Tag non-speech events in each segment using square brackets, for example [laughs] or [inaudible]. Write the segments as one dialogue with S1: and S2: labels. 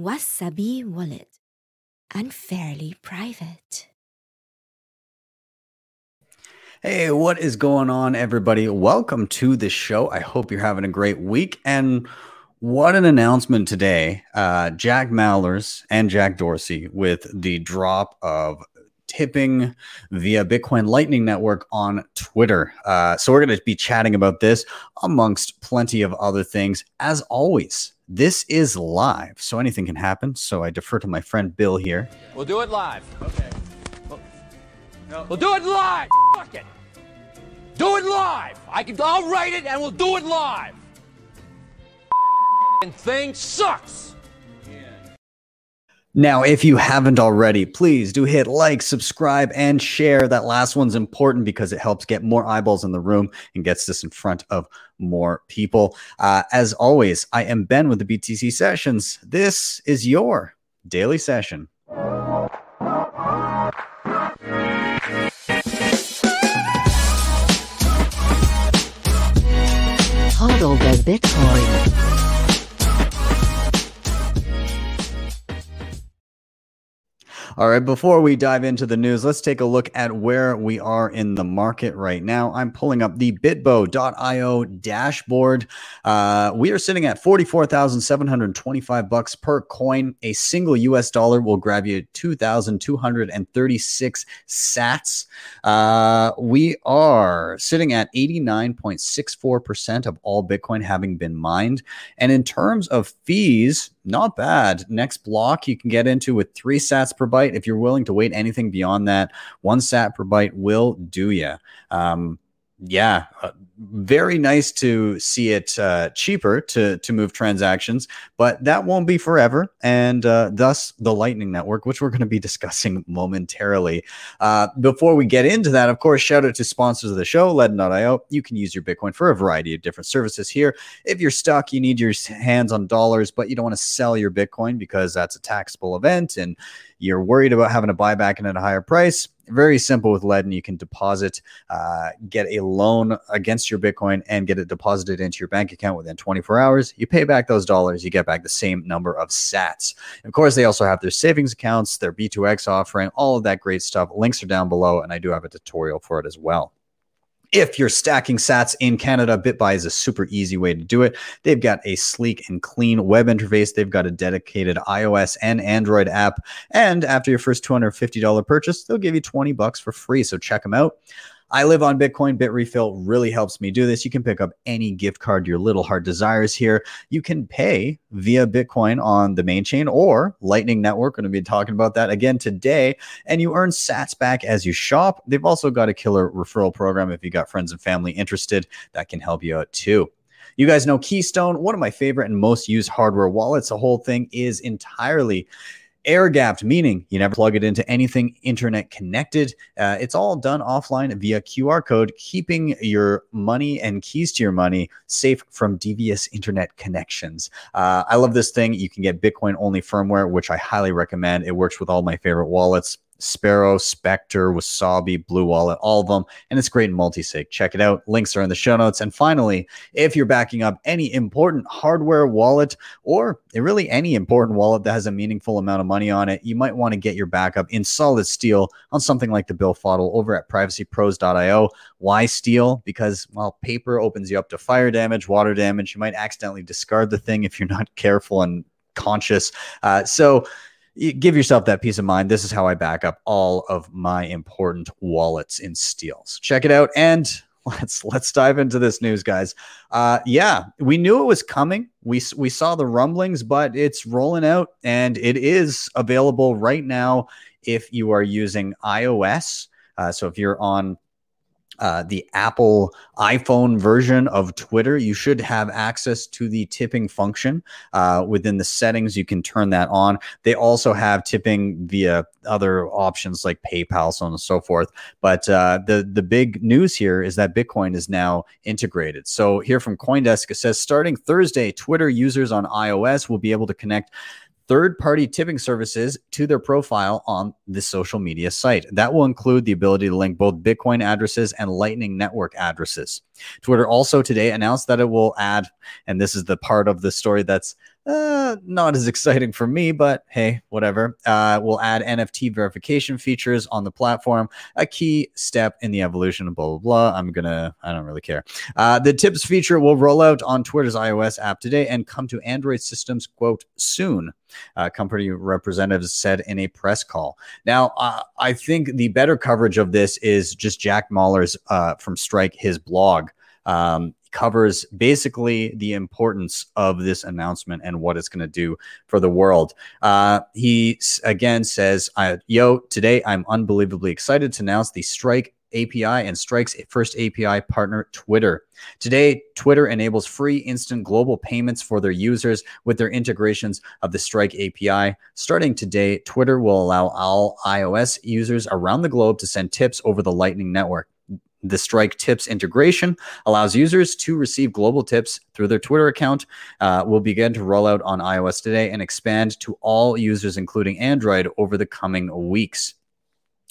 S1: Wasabi Wallet. Unfairly private.
S2: Hey, what is going on, everybody? Welcome to the show. I hope you're having a great week. And what an announcement today. Uh, Jack Mallers and Jack Dorsey with the drop of tipping via Bitcoin Lightning Network on Twitter. Uh, so we're going to be chatting about this amongst plenty of other things. As always, this is live, so anything can happen. So I defer to my friend Bill here.
S3: We'll do it live. Okay. We'll, we'll do it live. Fuck it. Do it live. I can. I'll write it, and we'll do it live. And thing sucks.
S2: Now, if you haven't already, please do hit like, subscribe, and share. That last one's important because it helps get more eyeballs in the room and gets this in front of more people. Uh, as always, I am Ben with the BTC Sessions. This is your daily session.
S1: Hodl Bitcoin.
S2: All right, before we dive into the news, let's take a look at where we are in the market right now. I'm pulling up the bitbo.io dashboard. Uh, we are sitting at 44,725 bucks per coin. A single US dollar will grab you 2,236 sats. Uh, we are sitting at 89.64% of all Bitcoin having been mined. And in terms of fees, not bad. Next block you can get into with three sats per byte. If you're willing to wait anything beyond that, one sat per byte will do you. Um, yeah, uh, very nice to see it uh, cheaper to to move transactions, but that won't be forever, and uh, thus the Lightning Network, which we're going to be [laughs] discussing momentarily. Uh, before we get into that, of course, shout out to sponsors of the show, Ledn.io. You can use your Bitcoin for a variety of different services here. If you're stuck, you need your hands on dollars, but you don't want to sell your Bitcoin because that's a taxable event, and you're worried about having to buy back in at a higher price very simple with Ledn. You can deposit, uh, get a loan against your Bitcoin and get it deposited into your bank account within 24 hours. You pay back those dollars, you get back the same number of sats. Of course, they also have their savings accounts, their B2X offering, all of that great stuff. Links are down below, and I do have a tutorial for it as well. If you're stacking sats in Canada, BitBuy is a super easy way to do it. They've got a sleek and clean web interface. They've got a dedicated iOS and Android app. And after your first $250 purchase, they'll give you 20 bucks for free. So check them out. I live on Bitcoin. Bitrefill really helps me do this. You can pick up any gift card your little heart desires here. You can pay via Bitcoin on the main chain or Lightning Network. We're going to be talking about that again today. And you earn sats back as you shop. They've also got a killer referral program if you got friends and family interested that can help you out too. You guys know Keystone, one of my favorite and most used hardware wallets. The whole thing is entirely air gapped, meaning you never plug it into anything internet connected. Uh, it's all done offline via QR code, keeping your money and keys to your money safe from devious internet connections. Uh, I love this thing. You can get Bitcoin only firmware, which I highly recommend. It works with all my favorite wallets. Sparrow, Spectre, Wasabi, Blue Wallet, all of them. And it's great in multi-sig. Check it out. Links are in the show notes. And finally, if you're backing up any important hardware wallet or really any important wallet that has a meaningful amount of money on it, you might want to get your backup in solid steel on something like the Billfodl over at privacypros.io. Why steel? Because, well, paper opens you up to fire damage, water damage. You might accidentally discard the thing if you're not [laughs] careful and conscious. Uh, so, give yourself that peace of mind. This is how I back up all of my important wallets in steels. Check it out and [laughs] let's let's dive into this news guys uh yeah we knew it was coming we we saw the rumblings but it's rolling out and it is available right now if you are using ios uh, so if you're on uh, the Apple iPhone version of Twitter, you should have access to the tipping function uh, within the settings. You can turn that on. They also have tipping via other options like PayPal, so on and so forth. But uh, the the big news here is that Bitcoin is now integrated. So here from CoinDesk, it says starting Thursday, Twitter users on iOS will be able to connect third party tipping services to their profile on the social media site. That will include the ability to link both Bitcoin addresses and Lightning Network addresses. Twitter also today announced that it will add, and this is the part of the story that's uh, not as exciting for me, but hey, whatever. Uh, we'll add NFT verification features on the platform, a key step in the evolution of blah, blah, blah. I'm going to, I don't really care. Uh, the tips feature will roll out on Twitter's iOS app today and come to Android systems, quote, soon. Uh, company representatives said in a press call. Now, uh, I think the better coverage of this is just Jack Mallers uh, from Strike, his blog. Um, covers basically the importance of this announcement and what it's going to do for the world. Uh, he again says, Yo, today I'm unbelievably excited to announce the Strike API and Strike's first API partner, Twitter. Today, Twitter enables free instant global payments for their users with their integrations of the Strike API. Starting today, Twitter will allow all iOS users around the globe to send tips over the Lightning Network. The Strike Tips integration allows users to receive global tips through their Twitter account. Uh, will begin to roll out on iOS today and expand to all users, including Android, over the coming weeks.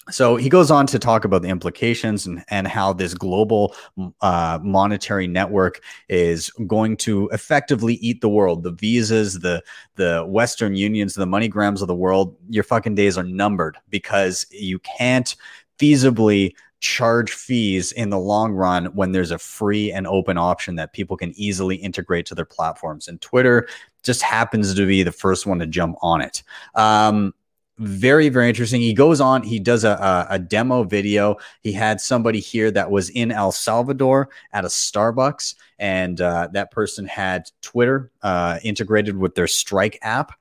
S2: So he goes on to talk about the implications and, and how this global uh, monetary network is going to effectively eat the world. The visas, the the Western unions, the MoneyGrams of the world. Your fucking days are numbered because you can't feasibly charge fees in the long run when there's a free and open option that people can easily integrate to their platforms. And Twitter just happens to be the first one to jump on it. Um, very very interesting he goes on he does a, a, demo video he had somebody here that was in el salvador at a starbucks and uh, that person had twitter uh, integrated with their strike app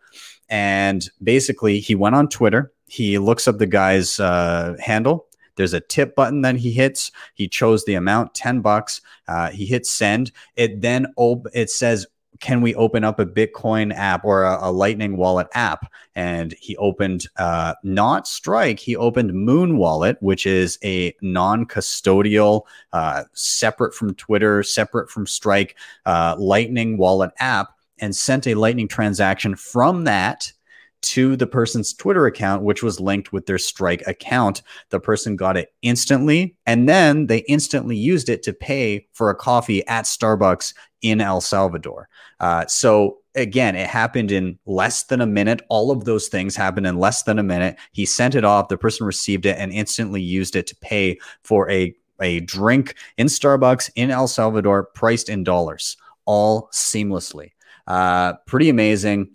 S2: and basically he went on twitter he looks up the guy's uh, handle there's a tip button that he hits. He chose the amount, 10 bucks. Uh, he hits send. It then op- it says, can we open up a Bitcoin app or a, a Lightning wallet app? And he opened uh, not Strike, he opened Muun Wallet, which is a non custodial, uh, separate from Twitter, separate from Strike, uh, Lightning wallet app, and sent a Lightning transaction from that to the person's Twitter account, which was linked with their Strike account. The person got it instantly, and then they instantly used it to pay for a coffee at Starbucks in El Salvador. Uh, so again, it happened in less than a minute. All of those things happened in less than a minute. He sent it off. The person received it and instantly used it to pay for a a drink in Starbucks in El Salvador, priced in dollars, all seamlessly. Uh, pretty amazing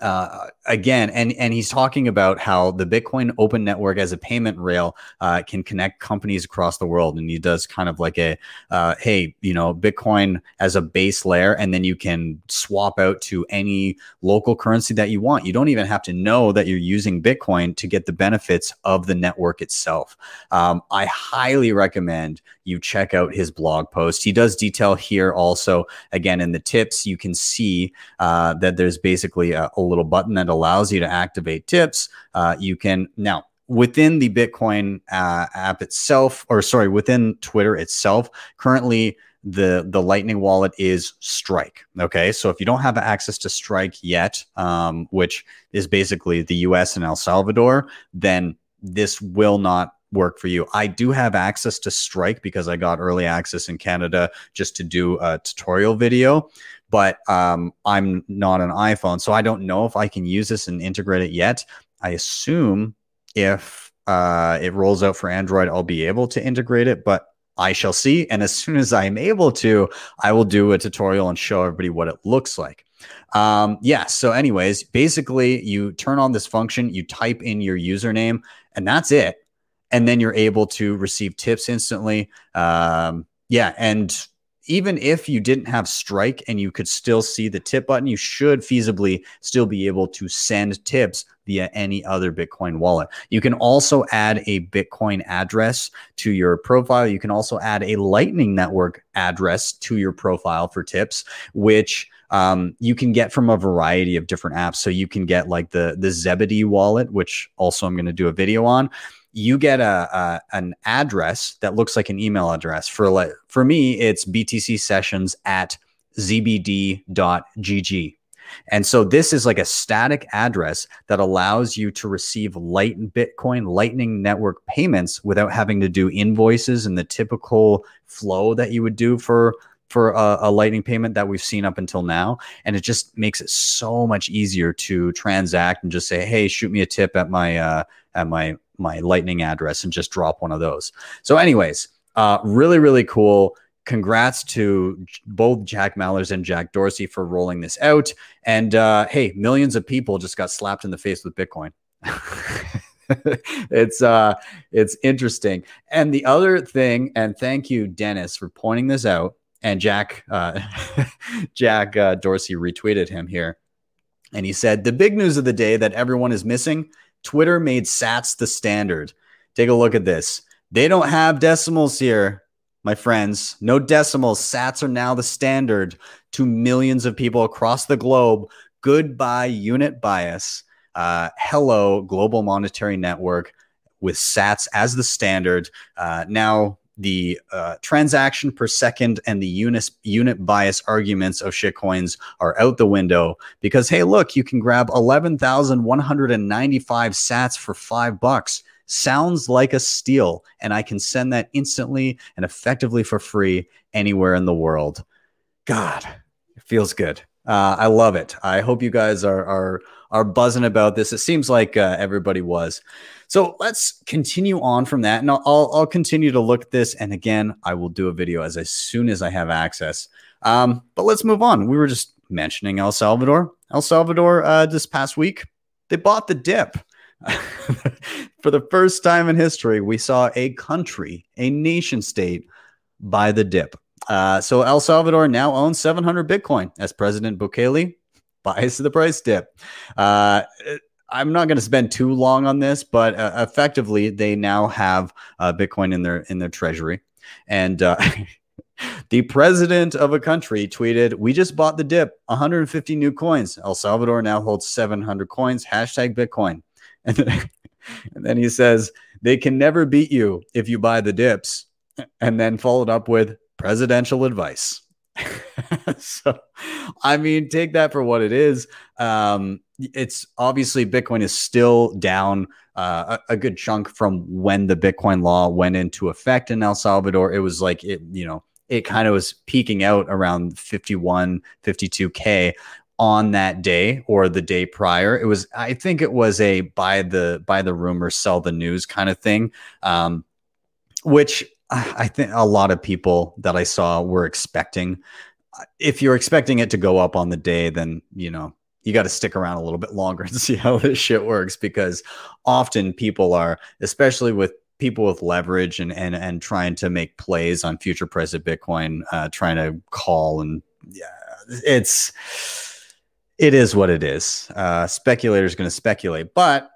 S2: uh, again, and and he's talking about how the Bitcoin Open Network as a payment rail uh, can connect companies across the world, and he does kind of like a uh, hey, you know, Bitcoin as a base layer, and then you can swap out to any local currency that you want. You don't even have to know that you're using Bitcoin to get the benefits of the network itself. Um, I highly recommend you check out his blog post. He does detail here also. Again, in the tips, you can see uh, that there's basically a, a little button that allows you to activate tips. Uh, you can now within the Bitcoin uh, app itself, or sorry, within Twitter itself, currently the the Lightning wallet is Strike. Okay, so if you don't have access to Strike yet, um, which is basically the U.S. and El Salvador, then this will not work for you. I do have access to Strike because I got early access in Canada just to do a tutorial video but um, I'm not an iPhone, so I don't know if I can use this and integrate it yet. I assume if uh, it rolls out for Android, I'll be able to integrate it, but I shall see. And as soon as I'm able to, I will do a tutorial and show everybody what it looks like. Um, yeah. So, anyways, basically, you turn on this function, you type in your username, and that's it. And then you're able to receive tips instantly. Um, yeah. And even if you didn't have strike and you could still see the tip button, you should feasibly still be able to send tips via any other Bitcoin wallet. You can also add a Bitcoin address to your profile. You can also add a Lightning Network address to your profile for tips, which um, you can get from a variety of different apps. So you can get like the the Zebedee wallet, which also I'm going to do a video on you get a, a, an address that looks like an email address. For for me it's btc sessions at zbd.gg And so this is like a static address that allows you to receive light Bitcoin Lightning Network payments without having to do invoices and the typical flow that you would do for for a, a, lightning payment that we've seen up until now. And it just makes it so much easier to transact and just say hey shoot me a tip at my uh, at my my lightning address and just drop one of those so anyways uh, really really cool congrats to both Jack Mallers and Jack Dorsey for rolling this out. And uh, hey, millions of people just got slapped in the face with Bitcoin. [laughs] it's uh it's interesting. And the other thing, and thank you, Dennis, for pointing this out. And Jack uh, [laughs] Jack uh, Dorsey retweeted him here. And he said, the big news of the day that everyone is missing, Twitter made sats the standard. Take a look at this. They don't have decimals here my friends. No decimals. Sats are now the standard to millions of people across the globe. Goodbye, unit bias. Uh, hello, global monetary network with sats as the standard. Uh, now, the uh, transaction per second and the unit, unit bias arguments of shitcoins are out the window because, hey, look, you can grab 11,195 sats for five bucks sounds like a steal, and I can send that instantly and effectively for free anywhere in the world. God, it feels good. Uh, I love it. I hope you guys are are are buzzing about this. It seems like uh, everybody was. So let's continue on from that, and I'll, I'll, continue to look at this. And again, I will do a video as as soon as I have access. Um, but let's move on. We were just mentioning El Salvador. El Salvador uh, this past week they bought the dip. [laughs] for the first time in history, we saw a country, a nation state, buy the dip. Uh, so El Salvador now owns 700 Bitcoin as President Bukele [laughs] buys the price dip. Uh, I'm not going to spend too long on this, but uh, effectively, they now have uh, Bitcoin in their in their treasury, and uh, [laughs] the president of a country tweeted, "We just bought the dip, 150 new coins. El Salvador now holds 700 coins. Hashtag Bitcoin." [laughs] And then, and then he says, they can never beat you if you buy the dips. And then followed up with presidential advice. [laughs] so, I mean, take that for what it is. Um, it's obviously Bitcoin is still down uh, a, a, good chunk from when the Bitcoin law went into effect in El Salvador. It was like it, you know, it kind of was peaking out around 51, 52K on that day or the day prior. It was, I think it was a buy the buy the rumor, sell the news kind of thing, um, which I think a lot of people that I saw were expecting. If you're expecting it to go up on the day, then you know you got to stick around a little bit longer [laughs] and see how this shit works because often people are, especially with people with leverage and and and trying to make plays on future price of Bitcoin, uh, trying to call and yeah, it's it is what it is. Uh, speculators going to speculate, but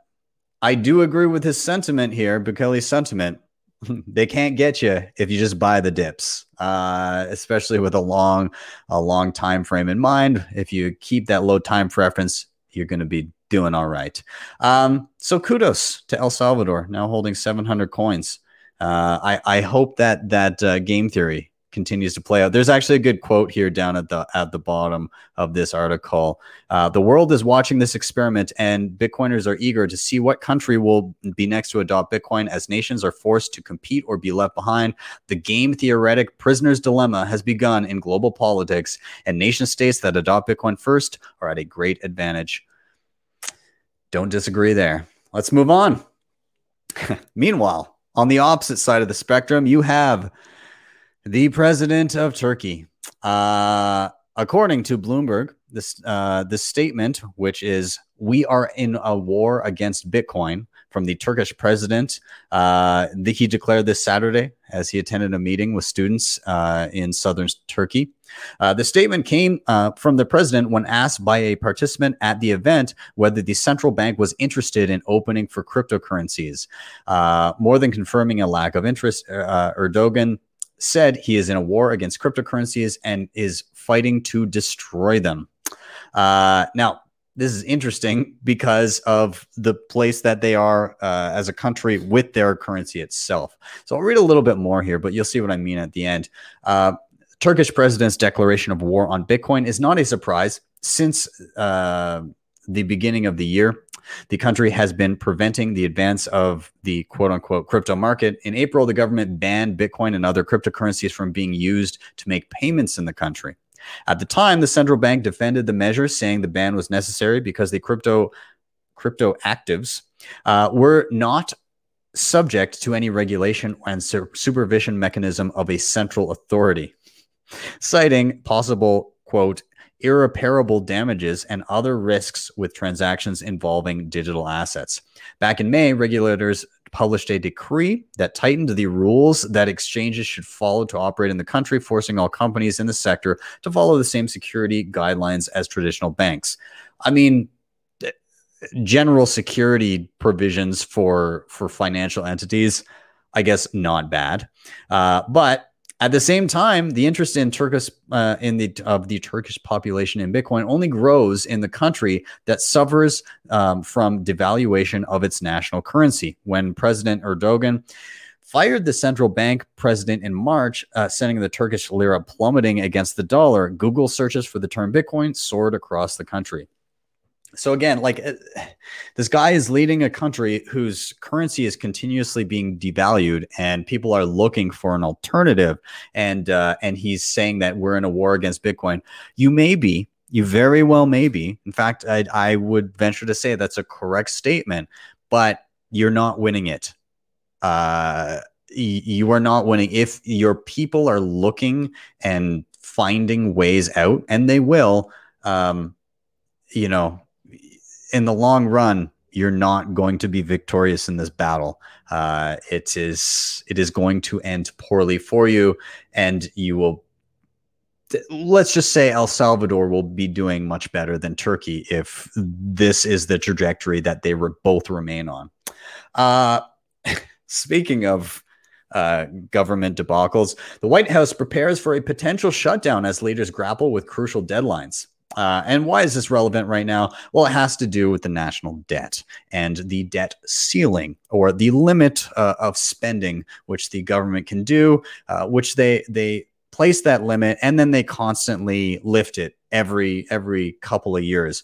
S2: I do agree with his sentiment here, Bukele's sentiment. [laughs] they can't get you if you just buy the dips, uh, especially with a long, a long time frame in mind. If you keep that low time preference, you're going to be doing all right. Um, so kudos to El Salvador, now holding 700 coins. Uh, I, I hope that that uh, game theory continues to play out. There's actually a good quote here down at the at the bottom of this article. Uh, the world is watching this experiment, and Bitcoiners are eager to see what country will be next to adopt Bitcoin as nations are forced to compete or be left behind. The game theoretic prisoner's dilemma has begun in global politics, and nation states that adopt Bitcoin first are at a great advantage. Don't disagree there. Let's move on. [laughs] Meanwhile, on the opposite side of the spectrum, you have the president of Turkey. Uh, according to Bloomberg, this uh, this statement, which is "We are in a war against Bitcoin," from the Turkish president, uh, he declared this Saturday as he attended a meeting with students uh, in southern Turkey. Uh, the statement came uh, from the president when asked by a participant at the event whether the central bank was interested in opening for cryptocurrencies. Uh, more than confirming a lack of interest, uh, Erdogan said he is in a war against cryptocurrencies and is fighting to destroy them. Uh, now, this is interesting because of the place that they are uh, as a country with their currency itself. So I'll read a little bit more here, but you'll see what I mean at the end. Uh, Turkish president's declaration of war on Bitcoin is not a surprise since uh, the beginning of the year, the country has been preventing the advance of the quote unquote crypto market. In April, the government banned Bitcoin and other cryptocurrencies from being used to make payments in the country. At the time, the central bank defended the measure, saying the ban was necessary because the crypto crypto actives uh, were not subject to any regulation and supervision mechanism of a central authority, citing possible quote irreparable damages and other risks with transactions involving digital assets. Back in May, regulators published a decree that tightened the rules that exchanges should follow to operate in the country, forcing all companies in the sector to follow the same security guidelines as traditional banks. I mean, general security provisions for for financial entities, I guess not bad, uh, but at the same time, the interest in Turkish uh, in the of the Turkish population in Bitcoin only grows in the country that suffers um, from devaluation of its national currency. When President Erdogan fired the central bank president in March, uh, sending the Turkish lira plummeting against the dollar, Google searches for the term Bitcoin soared across the country so again like uh, this guy is leading a country whose currency is continuously being devalued and people are looking for an alternative. And uh, and he's saying that we're in a war against bitcoin. You may be you very well may be. In fact I, I would venture to say that's a correct statement but you're not winning it. Uh, you are not winning. If your people are looking and finding ways out and they will um, you know in the long run, you're not going to be victorious in this battle. Uh, it is it is going to end poorly for you, and you will. Let's just say El Salvador will be doing much better than Turkey if this is the trajectory that they re- both remain on. Uh, [laughs] speaking of uh, government debacles, the White House prepares for a potential shutdown as leaders grapple with crucial deadlines. Uh, and why is this relevant right now? Well, it has to do with the national debt and the debt ceiling or the limit uh, of spending which the government can do, uh, which they they place that limit and then they constantly lift it every every couple of years.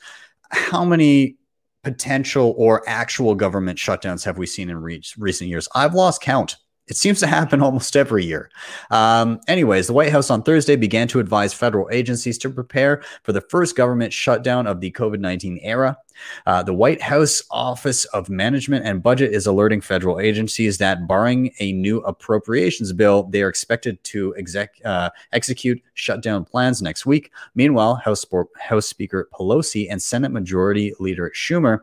S2: How many potential or actual government shutdowns have we seen in re- recent years? I've lost count. It seems to happen [laughs] almost every year. Um, anyways, the White House on Thursday began to advise federal agencies to prepare for the first government shutdown of the COVID 19 era. Uh, the White House Office of Management and Budget is alerting federal agencies that, barring a new appropriations bill, they are expected to exec, uh, execute shutdown plans next week. Meanwhile, House, House Speaker Pelosi and Senate Majority Leader Schumer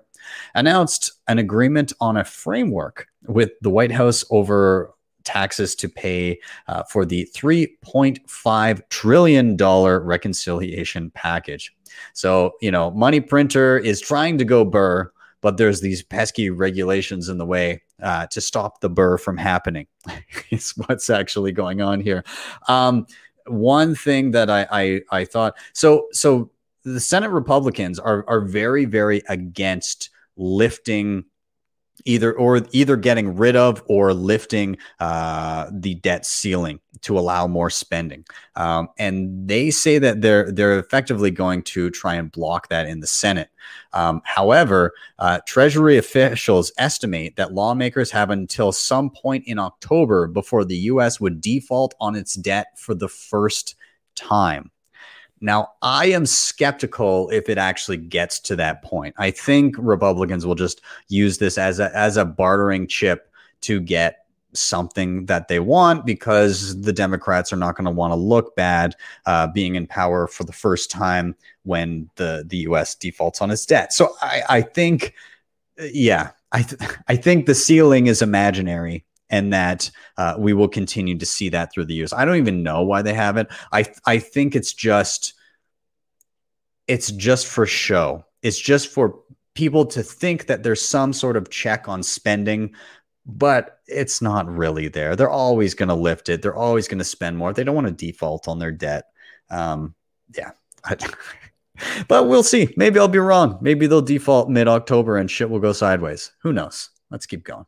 S2: announced an agreement on a framework with the White House over taxes to pay uh, for the $3.5 trillion reconciliation package. So, you know, money printer is trying to go burr, but there's these pesky regulations in the way uh, to stop the burr from happening. [laughs] it's what's actually going on here. Um, one thing that I, I, I thought so so the Senate Republicans are are very very against lifting either or either getting rid of or lifting uh, the debt ceiling to allow more spending. Um, and they say that they're they're effectively going to try and block that in the Senate. Um, however, uh, Treasury officials estimate that lawmakers have until some point in October before the U.S. would default on its debt for the first time. Now, I am skeptical if it actually gets to that point. I think Republicans will just use this as a as a bartering chip to get something that they want because the Democrats are not going to want to look bad uh, being in power for the first time when the the U.S. defaults on its debt. So I, I think, yeah, I th- [laughs] I think the ceiling is imaginary and that uh, we will continue to see that through the years. I don't even know why they have it. I I think it's just it's just for show. It's just for people to think that there's some sort of check on spending, but it's not really there. They're always going to lift it. They're always going to spend more. They don't want to default on their debt. Um, yeah. [laughs] but we'll see. Maybe I'll be wrong. Maybe they'll default mid October and shit will go sideways. Who knows? Let's keep going.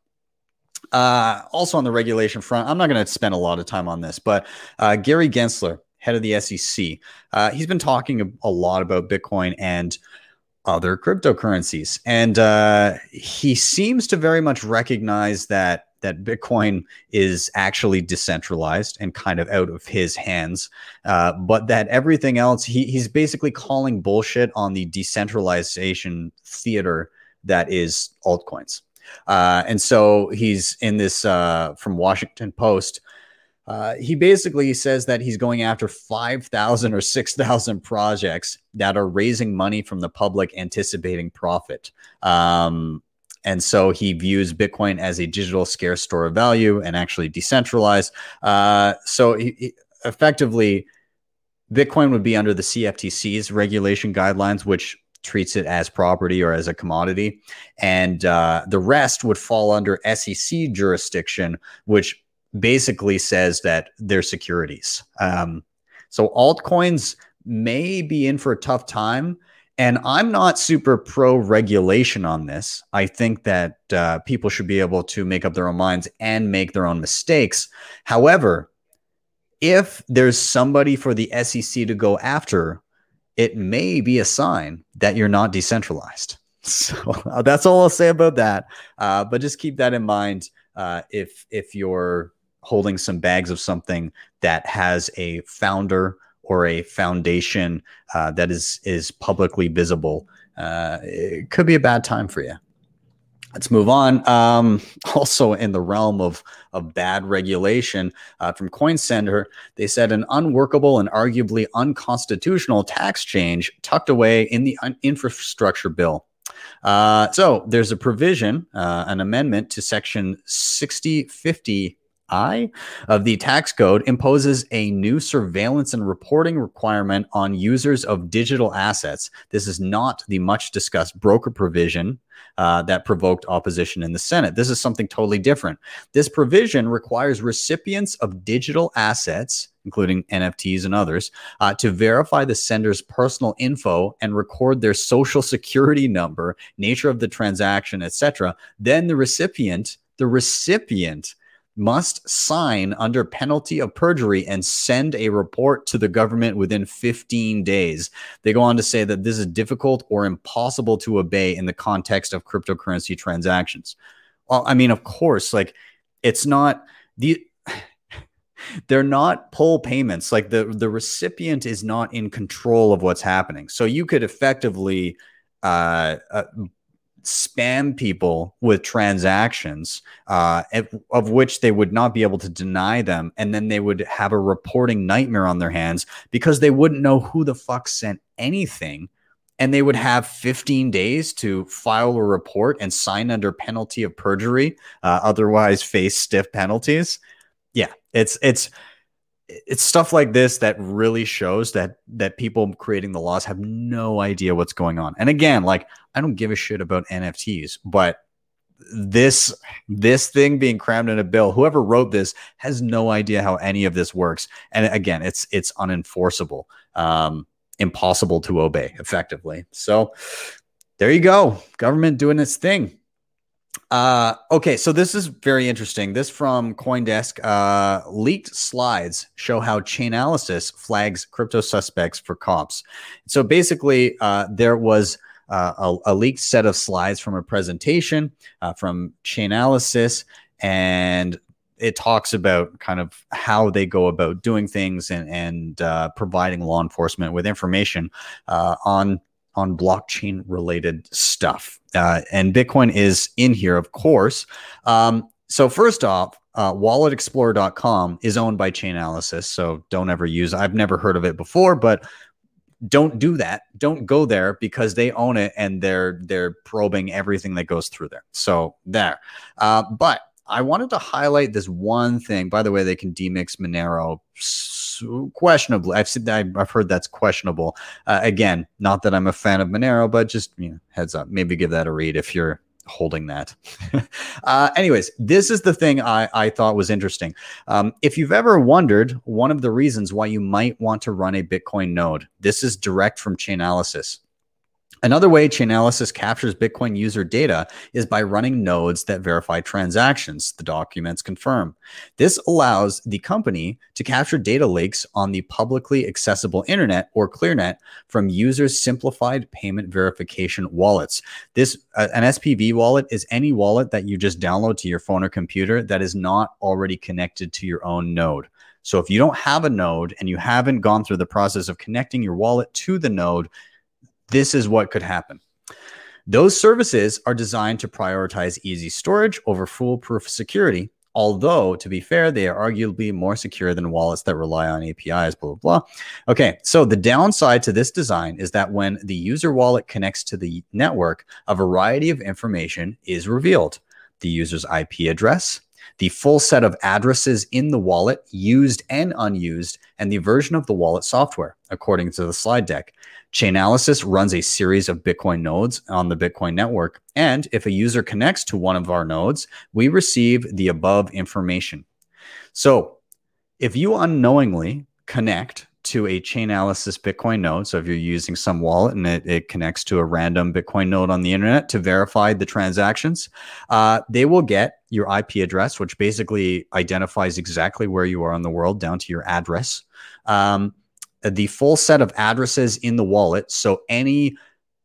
S2: Uh, also on the regulation front, I'm not going to spend a lot of time on this, but uh, Gary Gensler head of the SEC, uh, he's been talking a, a, lot about Bitcoin and other cryptocurrencies, and uh, he seems to very much recognize that that Bitcoin is actually decentralized and kind of out of his hands, uh, but that everything else, he, he's basically calling bullshit on the decentralization theater that is altcoins. Uh, and so he's in this uh, from Washington Post. Uh, he basically says that he's going after 5,000 or 6,000 projects that are raising money from the public anticipating profit. Um, and so he views Bitcoin as a digital scarce store of value and actually decentralized. Uh, so he, he, effectively, Bitcoin would be under the CFTC's regulation guidelines, which treats it as property or as a commodity. And uh, the rest would fall under SEC jurisdiction, which basically says that they're securities. Um, so altcoins may be in for a tough time and I'm not super pro regulation on this. I think that uh, people should be able to make up their own minds and make their own mistakes. However, if there's somebody for the SEC to go after, it may be a sign that you're not decentralized. [laughs] So uh, that's all I'll say about that. Uh, but just keep that in mind uh, if if you're holding some bags of something that has a founder or a foundation uh, that is is publicly visible, uh, it could be a bad time for you. Let's move on. Um, [laughs] also, in the realm of of bad regulation, uh, from Coin Center, they said an unworkable and arguably unconstitutional tax change tucked away in the un- infrastructure bill. Uh, so there's a provision, uh, an amendment to Section 6050 I of the tax code imposes a new surveillance and reporting requirement on users of digital assets. This is not the much discussed broker provision uh, that provoked opposition in the Senate. This is something totally different. This provision requires recipients of digital assets, including NFTs and others, uh, to verify the sender's personal info and record their social security number, nature of the transaction, etc. Then the recipient, the recipient must sign under penalty of perjury and send a report to the government within 15 days. They go on to say that this is difficult or impossible to obey in the context of cryptocurrency transactions. Well, I mean, of course, like it's not the [sighs] they're not pull payments like the the recipient is not in control of what's happening so you could effectively uh, uh, spam people with transactions uh, of which they would not be able to deny them and then they would have a reporting nightmare on their hands because they wouldn't know who the fuck sent anything and they would have 15 days to file a report and sign under penalty of perjury uh, otherwise face stiff penalties. Yeah it's it's it's stuff like this that really shows that that people creating the laws have no idea what's going on. And again, like I don't give a shit about NFTs, but this this thing being crammed in a bill, whoever wrote this has no idea how any of this works. And again, it's it's unenforceable, um, impossible to obey effectively. So there you go, government doing its thing. Uh, okay, so this is very interesting. This from CoinDesk. Uh, leaked slides show how Chainalysis flags crypto suspects for cops. So basically, uh, there was uh, a, a, leaked set of slides from a presentation uh, from Chainalysis, and it talks about kind of how they go about doing things and, and uh, providing law enforcement with information on on blockchain related stuff. Uh, and Bitcoin is in here, of course. Um, so, first off, uh, walletexplorer.com is owned by Chainalysis. So, don't ever use I've never heard of it before, but don't do that. Don't go there because they own it and they're they're probing everything that goes through there. So there. Uh, but I wanted to highlight this one thing. By the way, they can demix Monero questionably. I've said I've heard that's questionable. Uh, again, not that I'm a fan of Monero, but just you know, heads up. Maybe give that a read if you're holding that. [laughs] uh, anyways, this is the thing I, I thought was interesting. Um, if you've ever wondered, one of the reasons why you might want to run a Bitcoin node, this is direct from Chainalysis. Another way Chainalysis captures Bitcoin user data is by running nodes that verify transactions, the documents confirm. This allows the company to capture data leaks on the publicly accessible internet or ClearNet from users' simplified payment verification wallets. This uh, an SPV wallet is any wallet that you just download to your phone or computer that is not already connected to your own node. So if you don't have a node and you haven't gone through the process of connecting your wallet to the node, this is what could happen. Those services are designed to prioritize easy storage over foolproof security. Although, to be fair, they are arguably more secure than wallets that rely on APIs, blah, blah, blah. Okay, so the downside to this design is that when the user wallet connects to the network, a variety of information is revealed the user's IP address, the full set of addresses in the wallet, used and unused, and the version of the wallet software, according to the slide deck. Chainalysis runs a series of Bitcoin nodes on the Bitcoin network. And if a user connects to one of our nodes, we receive the above information. So if you unknowingly connect to a Chainalysis Bitcoin node, so if you're using some wallet and it, it connects to a random Bitcoin node on the internet to verify the transactions, uh, they will get your IP address, which basically identifies exactly where you are in the world down to your address. Um, the full set of addresses in the wallet. So any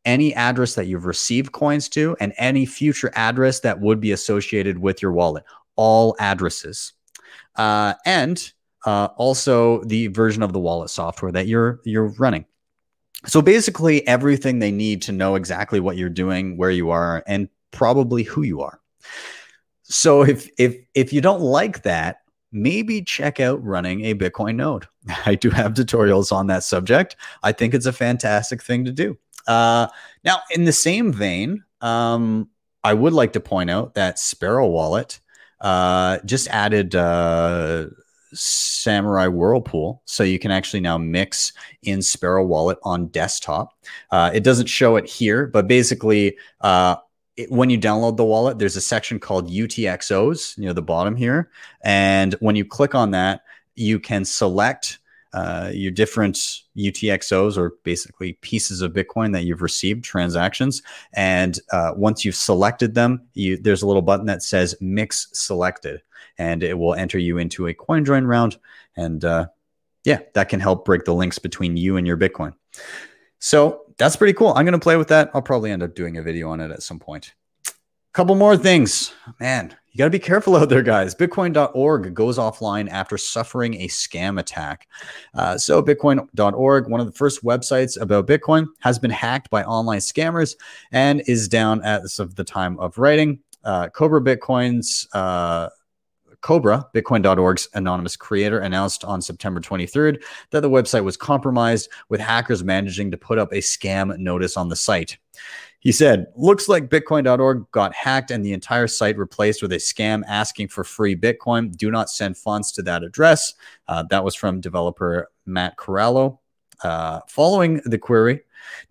S2: any address that you've received coins to and any future address that would be associated with your wallet, all addresses, uh, and uh, also the version of the wallet software that you're you're running. So basically, everything they need to know exactly what you're doing, where you are, and probably who you are. So if if if you don't like that, maybe check out running a Bitcoin node. [laughs] I do have tutorials on that subject. I think it's a fantastic thing to do. Uh, now, in the same vein, um, I would like to point out that Sparrow Wallet uh, just added uh, Samurai Whirlpool, so you can actually now mix in Sparrow Wallet on desktop. Uh, it doesn't show it here, but basically, uh, it, when you download the wallet, there's a section called UTXOs near the bottom here. And when you click on that, you can select uh, your different UTXOs or basically pieces of Bitcoin that you've received transactions. And uh, once you've selected them, you, there's a little button that says mix selected, and it will enter you into a CoinJoin round. And uh, yeah, that can help break the links between you and your Bitcoin. So that's pretty cool. I'm going to play with that. I'll probably end up doing a video on it at some point. Couple more things. Man, you got to be careful out there, guys. Bitcoin.org goes offline after suffering a scam attack. Uh, so, Bitcoin.org, one of the first websites about Bitcoin, has been hacked by online scammers and is down as of the time of writing. Uh, Cobra Bitcoin's uh, Cobra, Bitcoin.org's anonymous creator, announced on September 23rd that the website was compromised, with hackers managing to put up a scam notice on the site. He said, Looks like Bitcoin.org got hacked and the entire site replaced with a scam asking for free Bitcoin. Do not send funds to that address. Uh, that was from developer Matt Corallo. Uh, following the query,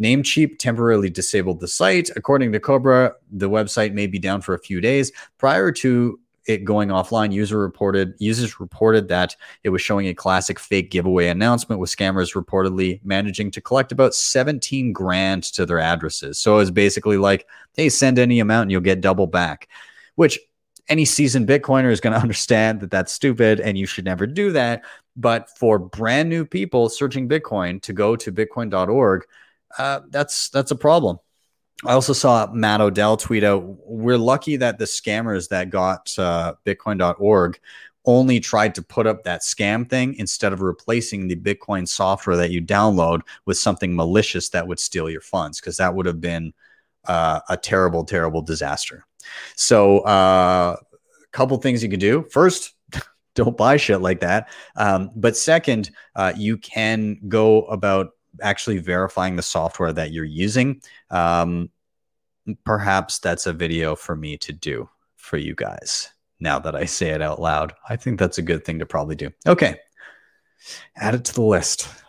S2: Namecheap temporarily disabled the site. According to Cobra, the website may be down for a few days. Prior to it going offline, user reported users reported that it was showing a classic fake giveaway announcement with scammers reportedly managing to collect about 17 grand to their addresses. So it's basically like, hey, send any amount and you'll get double back, which any seasoned Bitcoiner is going [laughs] to understand that that's stupid and you should never do that. But for brand new people searching Bitcoin to go to bitcoin.org, uh, that's that's a problem. I also saw Matt Odell tweet out, we're lucky that the scammers that got uh, Bitcoin.org only tried to put up that scam thing instead of replacing the Bitcoin software that you download with something malicious that would steal your funds, because that would have been uh, a terrible, terrible disaster. So, uh, a couple things you can do. First, [laughs] don't buy shit like that. Um, but second, uh, you can go about actually verifying the software that you're using. Um, perhaps that's a video for me to do for you guys. Now that I say it out loud, I think that's a good thing to probably do. Okay. Add it to the list. [laughs]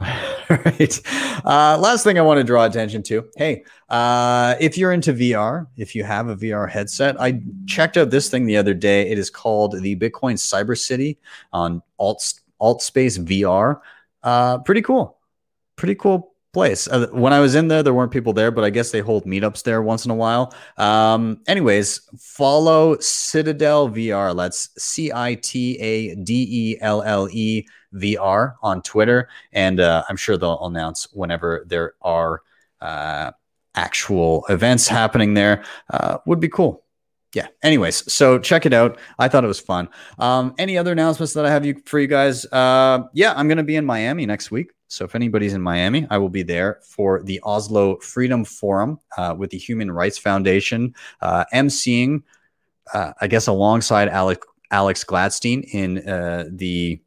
S2: right. Uh, last thing I want to draw attention to. Hey, uh, if you're into VR, if you have a VR headset, I checked out this thing the other day. It is called the Bitcoin Cyber City on Alt Alt Space VR. Uh, pretty cool pretty cool place. Uh, when I was in there, there weren't people there, but I guess they hold meetups there once in a while. Um, anyways, follow Citadelle VR. That's C I T A D E L L E VR on Twitter, and uh, I'm sure they'll announce whenever there are uh, actual events happening there. Uh, would be cool yeah anyways so check it out i thought it was fun um, any other announcements that i have you for you guys uh, yeah i'm going to be in miami next week so if anybody's in miami i will be there for the oslo freedom forum uh, with the human rights foundation uh, emceeing uh, i guess alongside alex alex gladstein in uh, the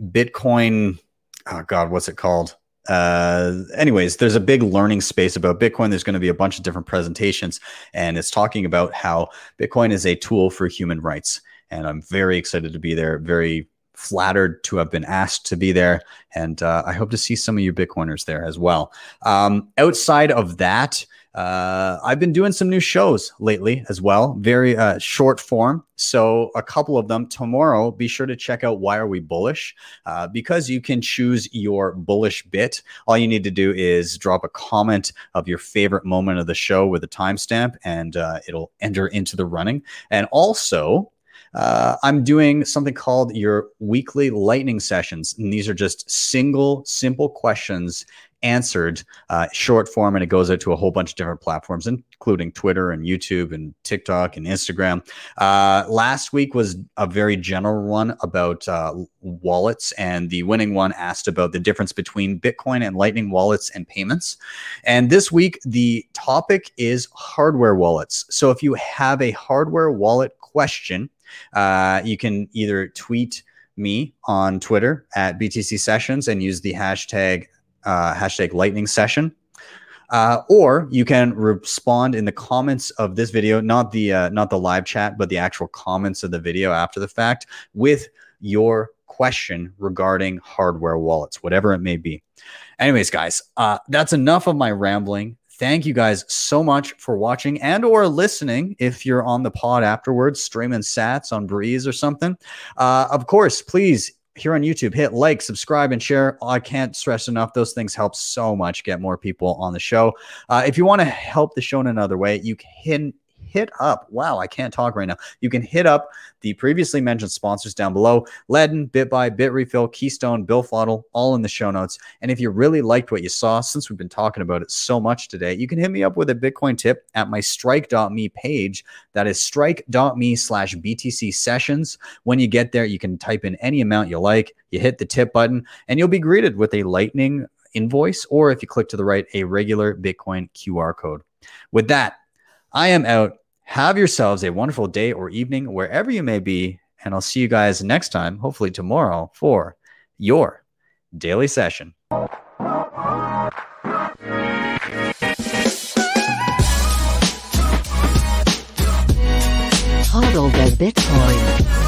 S2: bitcoin oh god what's it called uh, anyways, there's a big learning space about Bitcoin. There's going to be a bunch of different presentations, and it's talking about how Bitcoin is a tool for human rights. And I'm very excited to be there, very flattered to have been asked to be there. And uh, I hope to see some of you Bitcoiners there as well. Um, outside of that, uh, I've been doing some new shows lately as well, very uh, short form. So, a couple of them tomorrow. Be sure to check out Why Are We Bullish? Uh, because you can choose your bullish bit. All you need to do is drop a comment of your favorite moment of the show with a timestamp, and uh, it'll enter into the running. And also, uh, I'm doing something called your weekly lightning sessions. And these are just single, simple questions answered uh, short form and it goes out to a whole bunch of different platforms including twitter and youtube and tiktok and instagram uh, last week was a very general one about uh, wallets and the winning one asked about the difference between bitcoin and lightning wallets and payments and this week the topic is hardware wallets so if you have a hardware wallet question uh, you can either tweet me on Twitter at BTC Sessions and use the hashtag uh, hashtag lightning session. Uh, or you can respond in the comments of this video, not the uh, not the live chat, but the actual comments of the video after the fact with your question regarding hardware wallets, whatever it may be. Anyways, guys, uh, that's enough of my rambling. Thank you guys so much for watching and or listening. If you're on the pod afterwards, streaming sats on Breeze or something, uh, of course, please here on YouTube, hit like, subscribe, and share. I can't stress enough; those things help so much get more people on the show. Uh, if you want to help the show in another way, you can hit up. Wow, I can't talk right now. You can hit up the previously mentioned sponsors down below Ledn, BitBuy, BitRefill, Keystone, Bill Billfodl, all in the show notes. And if you really liked what you saw, since we've been talking about it so much today, you can hit me up with a Bitcoin tip at my strike.me page. That is strike.me slash BTC sessions. When you get there, you can type in any amount you like. You hit the tip button, and you'll be greeted with a lightning invoice, or if you click to the right, a regular Bitcoin QR code. With that, I am out. Have yourselves a wonderful day or evening wherever you may be. And I'll see you guys next time, hopefully tomorrow, for your daily session.
S1: Hodl the Bitcoin.